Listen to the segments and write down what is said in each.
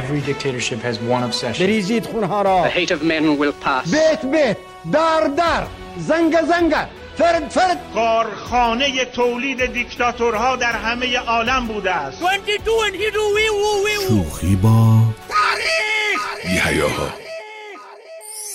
Every dictatorship has one obsession. بریزید خونها را. The hate of men will pass. بیت بیت در در. زنگ زنگ. فرد فرد. کارخانه تولید دیکتاتورها در همه عالم بوده است. شوخی با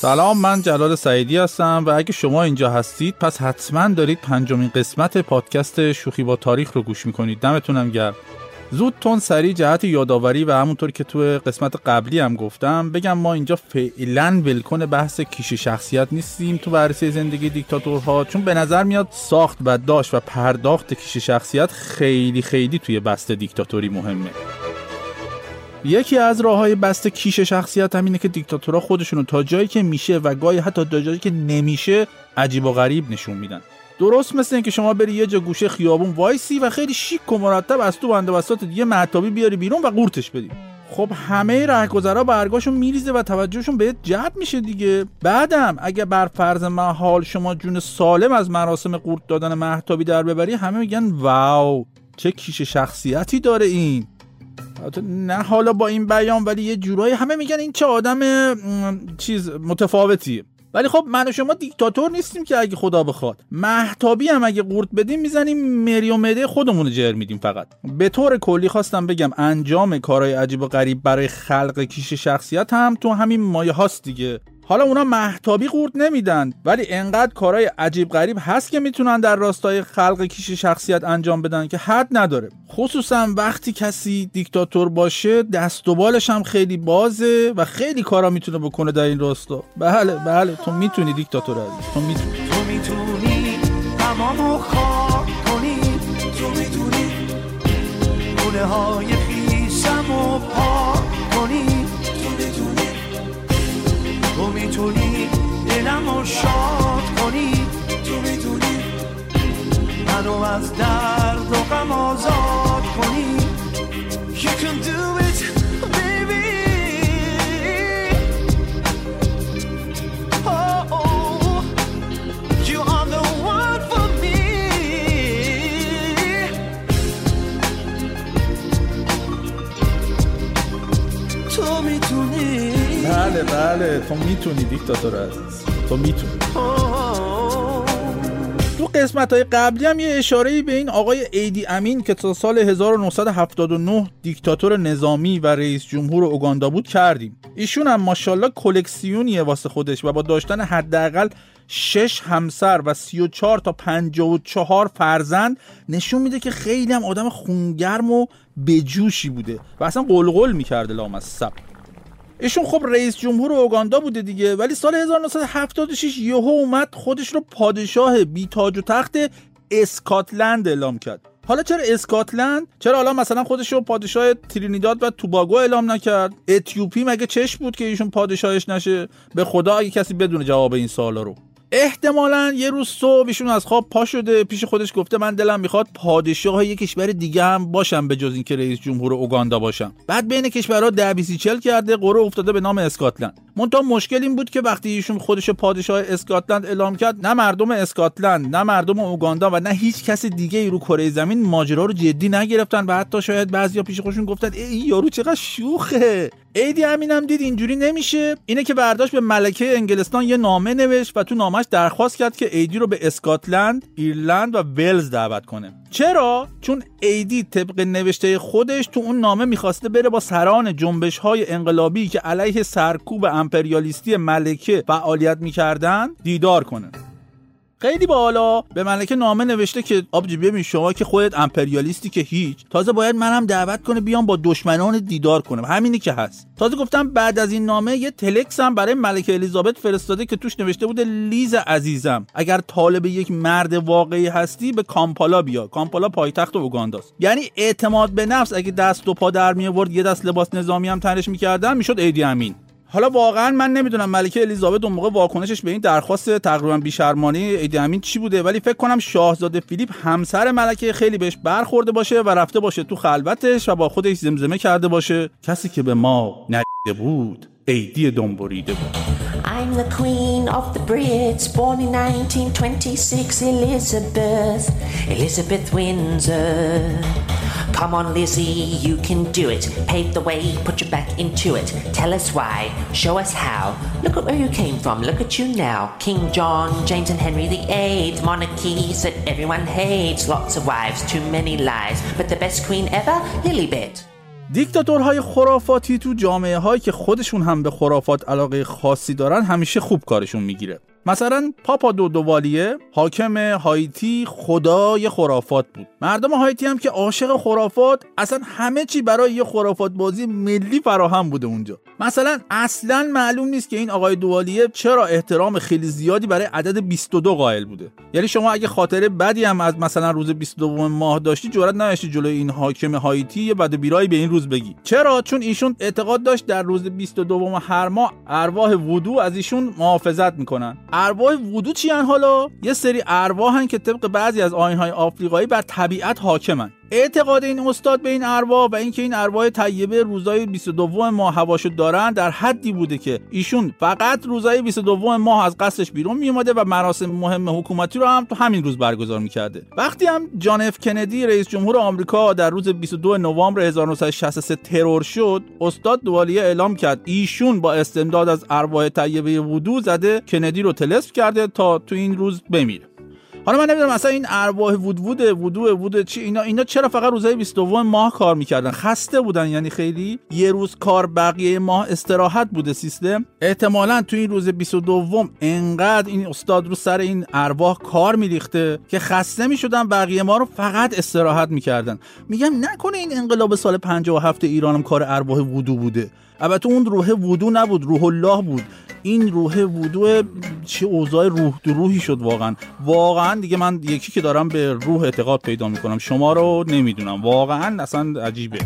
سلام من جلال سعیدی هستم و اگه شما اینجا هستید پس حتما دارید پنجمین قسمت پادکست شوخی با تاریخ رو گوش می‌کنید. دمتونم گرم. زود تون سریع جهت یادآوری و همونطور که تو قسمت قبلی هم گفتم بگم ما اینجا فعلا ولکن بحث کیش شخصیت نیستیم تو بررسی زندگی دیکتاتورها چون به نظر میاد ساخت و داشت و پرداخت کیش شخصیت خیلی خیلی توی بست دیکتاتوری مهمه. یکی از راه های بست کیش شخصیت هم اینه که دیکتاتورها خودشونو تا جایی که میشه و گاهی حتی تا جایی که نمیشه عجیب و غریب نشون میدن. درست مثل اینکه شما بری یه جا گوشه خیابون وایسی و خیلی شیک و مرتب از تو بنده بساط یه معتابی بیاری بیرون و قورتش بدی. خب همه رهگذرا برگاشون میریزه و توجهشون بهت جلب میشه دیگه. بعدم اگه بر فرض محال شما جون سالم از مراسم قورت دادن محتابی در ببری همه میگن واو چه کیش شخصیتی داره این. نه حالا با این بیان ولی یه جورایی همه میگن این چه آدم چیز متفاوتیه. ولی خب من و شما دیکتاتور نیستیم که اگه خدا بخواد. محتابی هم اگه قورت بدیم می‌زنیم مری و مده خودمون رو جر میدیم فقط. به طور کلی خواستم بگم انجام کارهای عجیب و غریب برای خلق کیش شخصیت هم تو همین مایه هاست دیگه. حالا اونا محتابی قورت نمیدن ولی انقدر کارهای عجیب غریب هست که می‌تونن در راستای خلق کیش شخصیت انجام بدن که حد نداره. خصوصا وقتی کسی دیکتاتور باشه دست و بالش هم خیلی بازه و خیلی کارا می‌تونه بکنه در این راستا. بله بله تو می‌تونی دیکتاتور عزیز تو می‌تونی. تو می‌تونی تمامو کنی تو می‌تونی های از درد و غم آزاد کنی You can do it, baby Oh, oh. You are the one for me. تو می‌تونی بله بله تو می‌تونی دیکتاتور عزیز تو می‌تونی تو قسمت های قبلی هم یه اشاره به این آقای ایدی امین که تا سال 1979 دیکتاتور نظامی و رئیس جمهور اوگاندا بود کردیم. ایشون هم ماشاءالله کلکسیونیه واسه خودش و با داشتن حداقل 6 همسر و 34 تا 54 فرزند نشون میده که خیلی هم آدم خونگرم و بجوشی بوده و اصلا قلقل می‌کرده لامصب ایشون خب رئیس جمهور اوگاندا بوده دیگه ولی سال 1976 یهو اومد خودش رو پادشاه بی تاج و تخت اسکاتلند اعلام کرد. حالا چرا اسکاتلند؟ چرا حالا مثلا خودش رو پادشاه ترینیداد و توباگو اعلام نکرد؟ اتیوپی مگه چش بود که ایشون پادشاهش نشه؟ به خدا اگه کسی بدونه جواب این سوالا رو. احتمالا یه روز صبح ایشون از خواب پا شده پیش خودش گفته من دلم می‌خواد پادشاه یه کشور دیگه هم باشم به جز اینکه رئیس جمهور اوگاندا باشم. بعد بین کشورها ده بیسی چل کرده قرعه افتاده به نام اسکاتلند. منتها مشکل این بود که وقتی ایشون خودش پادشاه اسکاتلند اعلام کرد نه مردم اسکاتلند نه مردم اوگاندا و نه هیچ کس دیگه ای رو کره زمین ماجرا رو جدی نگرفتن و حتی شاید بعضیا پیش خودشون گفتن ای یارو چقدر شوخه. ایدی امین هم دید اینجوری نمیشه اینه که برداشت به ملکه انگلستان یه نامه نوشت و تو نامش درخواست کرد که ایدی رو به اسکاتلند، ایرلند و ولز دعوت کنه. چرا؟ چون ایدی طبق نوشته خودش تو اون نامه می‌خواسته بره با سران جنبش های انقلابی که علیه سرکوب امپریالیستی ملکه فعالیت می‌کردن دیدار کنه. خیلی بالا به ملکه نامه نوشته که آبجی ببین شما که خودت امپریالیستی که هیچ تازه باید منم دعوت کنه بیام با دشمنان دیدار کنم. همینی که هست. تازه گفتم بعد از این نامه یه تلکس هم برای ملکه الیزابت فرستاده که توش نوشته بوده لیز عزیزم اگر طالب یک مرد واقعی هستی به کامپالا بیا. کامپالا پایتخت اوگانداست. یعنی اعتماد به نفس اگه دست و پا در می آورد یه دست لباس نظامی هم تنش می‌کردن می‌شد ایدی امین. حالا واقعا من نمی‌دونم ملکه الیزابت اون موقع واکنشش به این درخواست تقریبا بیشرمانه ایدی امین چی بوده ولی فکر کنم شاهزاده فیلیپ همسر ملکه خیلی بهش برخورده باشه و رفته باشه تو خلوتش و با خودش زمزمه کرده باشه. کسی که به ما ندیده بود ایدی دنبوریده بود. I'm the queen of the Brits, born in 1926, Elizabeth, Elizabeth Windsor. Come on, Lizzie, you can do it. Pave the way, put your back into it. Tell us why, show us how. Look at where you came from, look at you now. King John, James and Henry VIII. Monarchies that everyone hates. Lots of wives, too many lies. But the best queen ever, Lilybet. دیکتاتورهای خرافاتی تو جامعه هایی که خودشون هم به خرافات علاقه خاصی دارن همیشه خوب کارشون می‌گیره مثلا پاپا دودوالیه حاکم هایتی خدای خرافات بود. مردم هایتی هم که عاشق خرافات اصلا همه چی برای یه خرافات بازی ملی فراهم بوده اونجا. مثلا اصلا معلوم نیست که این آقای دوالیه چرا احترام خیلی زیادی برای عدد 22 قائل بوده. یعنی شما اگه خاطره بدی هم از مثلا روز 22 ماه داشتی جرئت نداشتی جلوی این حاکم هایتی یه بد بیرایی به این روز بگی. چرا؟ چون ایشون اعتقاد داشت در روز 22 هر ماه ارواح وودو از ایشون محافظت می‌کنن. ارواح وودو چی حالا؟ یه سری ارواحن که طبق بعضی از آیین‌های آفریقایی بر طبیعت حاکمن. اعتقاد این استاد به این ارواح و اینکه این ارواح طیبه روزای 22 ماه هواشو دارن در حدی بوده که ایشون فقط روزای 22 ماه از قصرش بیرون میومده و مراسم مهم حکومتی رو هم تو همین روز برگزار می‌کرده. وقتی هم جان اف کندی رئیس جمهور آمریکا در روز 22 نوامبر 1963 ترور شد استاد دوالیه اعلام کرد ایشون با استمداد از ارواح طیبه وودو زده کندی رو تلسف کرده تا تو این روز بمیره. حالا من نمی‌دونم اصلا این ارواح وود وود وودو وود چی اینا اینا چرا فقط روزهای 22 ماه کار می‌کردن؟ خسته بودن یعنی خیلی یه روز کار بقیه ماه استراحت بوده سیستم. احتمالا تو این روز 22 انقدر این استاد رو سر این ارواح کار میریخته که خسته می‌شدن بقیه ما رو فقط استراحت می‌کردن. میگم نکنه این انقلاب سال 57 ایرانم کار ارواح وودو بوده. البته اون روح وودو نبود روح الله بود. این روح وودو چه اوضاع روح روحی شد واقعا. واقعا دیگه من یکی که دارم به روح اعتقاد پیدا می‌کنم. شما رو نمی‌دونم. واقعا اصلا عجیبه.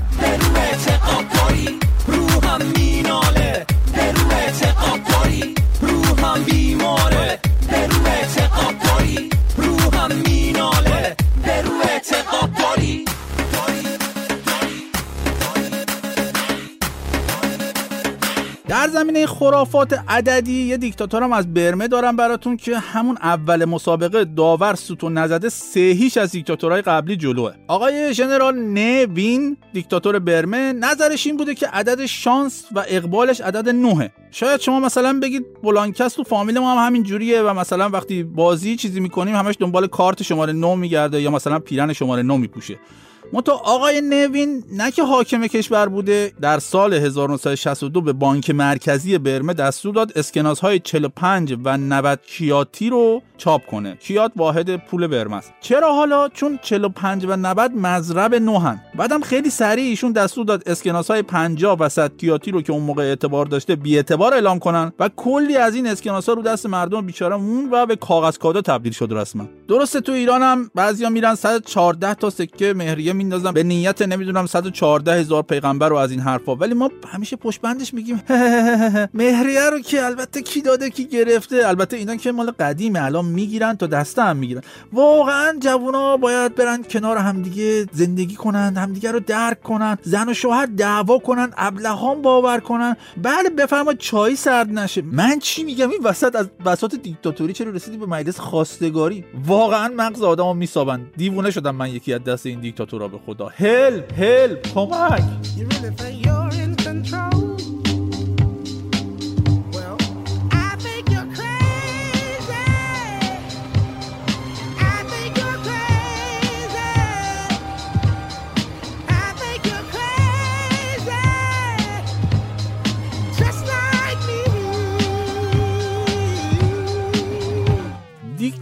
زمینه خرافات عددی یه دیکتاتورم از برمه دارم براتون که همون اول مسابقه داور سوتو نزده سه هیچ از دیکتاتورهای قبلی جلوه. آقای ژنرال نوین دیکتاتور برمه نظرش این بوده که عدد شانس و اقبالش عدد نهه شاید شما مثلا بگید بلانکست تو فامیل ما هم همین جوریه و مثلا وقتی بازی چیزی می‌کنیم همش دنبال کارت شماره 9 میگرده یا مثلا پیرن شماره 9 میپوشه. منتها آقای نوین نه که حاکم کشور بوده در سال 1962 به بانک مرکزی برمه دستور داد اسکناس های 45 و 90 کیاتی رو چاپ کنه. کیات واحد پول برمه است. چرا حالا؟ چون 45 و 90 مضرب نوهن. بعدم خیلی سریع ایشون دستور داد اسکناس های 50 و 100 کیاتی رو که اون موقع اعتبار داشته بی اعتبار اعلام کنن و کلی از این اسکناس ها رو دست مردم بیچاره مون و به کاغذ کادا تبدیل شد رسما. درسته تو ایران هم بعضیا میرن 114 تا سکه مهریه میندازن به نیت نمی‌دونم 114 هزار پیغمبر رو از این حرفا. ولی ما همیشه پشت بندش میگیم. مهریه رو که البته کی داده کی گرفته؟ البته اینا که مال قدیمه. الان می‌گیرن تا دسته هم می‌گیرن. واقعا جوونا باید برن کنار همدیگه زندگی کنن همدیگه رو درک کنن زن و شوهر دعوا کنن ابلهان باور کنن. بله بفرما چای سرد نشه. من چی میگم؟ این وسط از بساط دیکتاتوری چرا رسیدی به مجلس خواستگاری؟ واقعا مغز آدمو میسابن. دیوونه شدم من یکی از دست این دیکتاتورا. به خدا. هلپ هلپ کمک.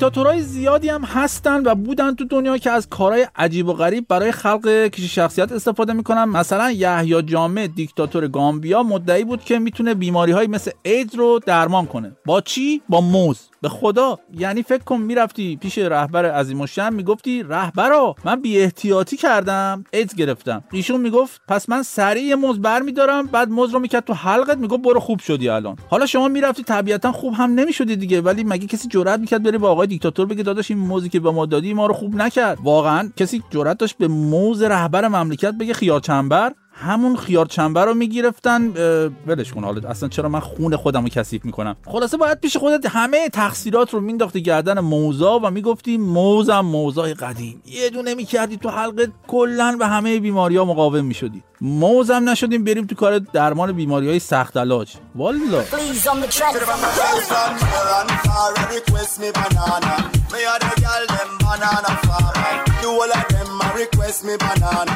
دیکتاتورهای زیادی هم هستن و بودن تو دنیا که از کارهای عجیب و غریب برای خلق کشی شخصیت استفاده می‌کنن. مثلا یحیی جامع دیکتاتور گامبیا مدعی بود که می‌تونه بیماری های مثل اید رو درمان کنه. با چی؟ با موز. به خدا. یعنی فکر کن می‌رفتی پیش رهبر عظیم الشأن می‌گفتی رهبرا من بی احتیاطی کردم ایدز گرفتم. ایشون می‌گفت پس من سریع موز برمیدارم بعد موز رو می‌کرد تو حلقت می‌گفت برو خوب شدی الان. حالا شما می‌رفتی طبیعتا خوب هم نمی‌شدی دیگه ولی مگه کسی جرئت می‌کرد بره به آقای دیکتاتور بگه داداش این موزی که به ما دادی ما رو خوب نکرد. واقعا کسی جرئت داشت به موز رهبر مملکت بگه خیار چنبر همون خیار چنبر رو می‌گرفتن. ولش کن حالا اصلا چرا من خون خودم رو کثیف می‌کنم؟ خلاصه باید پیش خودت همه تقصیرات رو مینداختی گردن موزا و می‌گفتی موزم موزای قدیم. یه دونه می‌کردی تو حلقه کلا به همه بیماری ها مقاوم می‌شدی. موزم نشدیم بریم تو کار درمان بیماری های سخت علاج. والا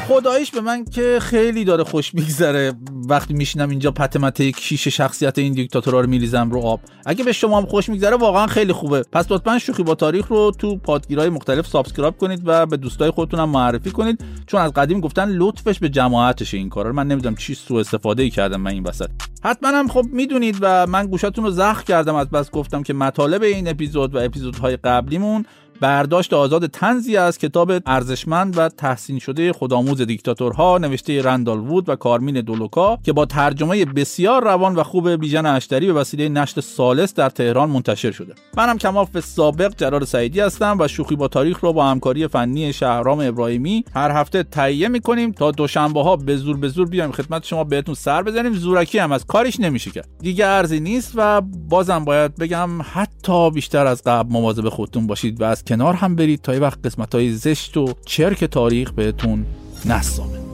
خداییش به من که خیلی داره خوش میگذره. وقتی میشینم اینجا پته مته کیش شخصیت این دیکتاتورا رو میریزم رو آب. اگه به شما هم خوش میگذره واقعا خیلی خوبه. پس لطفا شوخی با تاریخ رو تو پادگیرهای مختلف subscribe کنید و به دوستای خودتون هم معرفی کنید. چون از قدیم گفتن لطفش به جماعتش این کارا من نمی‌دونم چی سوء استفاده ای کردم من این وسط. حتما هم خب می‌دونید و من گوشاتون رو زخم کردم از بس گفتم که مطالب این اپیزود و اپیزودهای قبلیمون برداشت آزاد تنزی از کتاب ارزشمند و تحسین شده خودآموز دیکتاتورها نوشته رندال وود و کارمین دولوکا که با ترجمه بسیار روان و خوب بیژن اشتری به وسیله نشر سالس در تهران منتشر شده. منم کماف سابق جلال سعیدی هستم و شوخی با تاریخ رو با همکاری فنی شهرام ابراهیمی هر هفته تهیه می‌کنیم تا دوشنبه ها به زور به زور بیایم خدمت شما بهتون سر بزنیم. زورکی هم از کارش نمیشه کرد. دیگه ارزی نیست و بازم باید بگم حتی بیشتر از قبل مواظب خودتون باشید و از کنار هم برید تا یه وقت قسمت های زشت و چرک تاریخ بهتون نصابه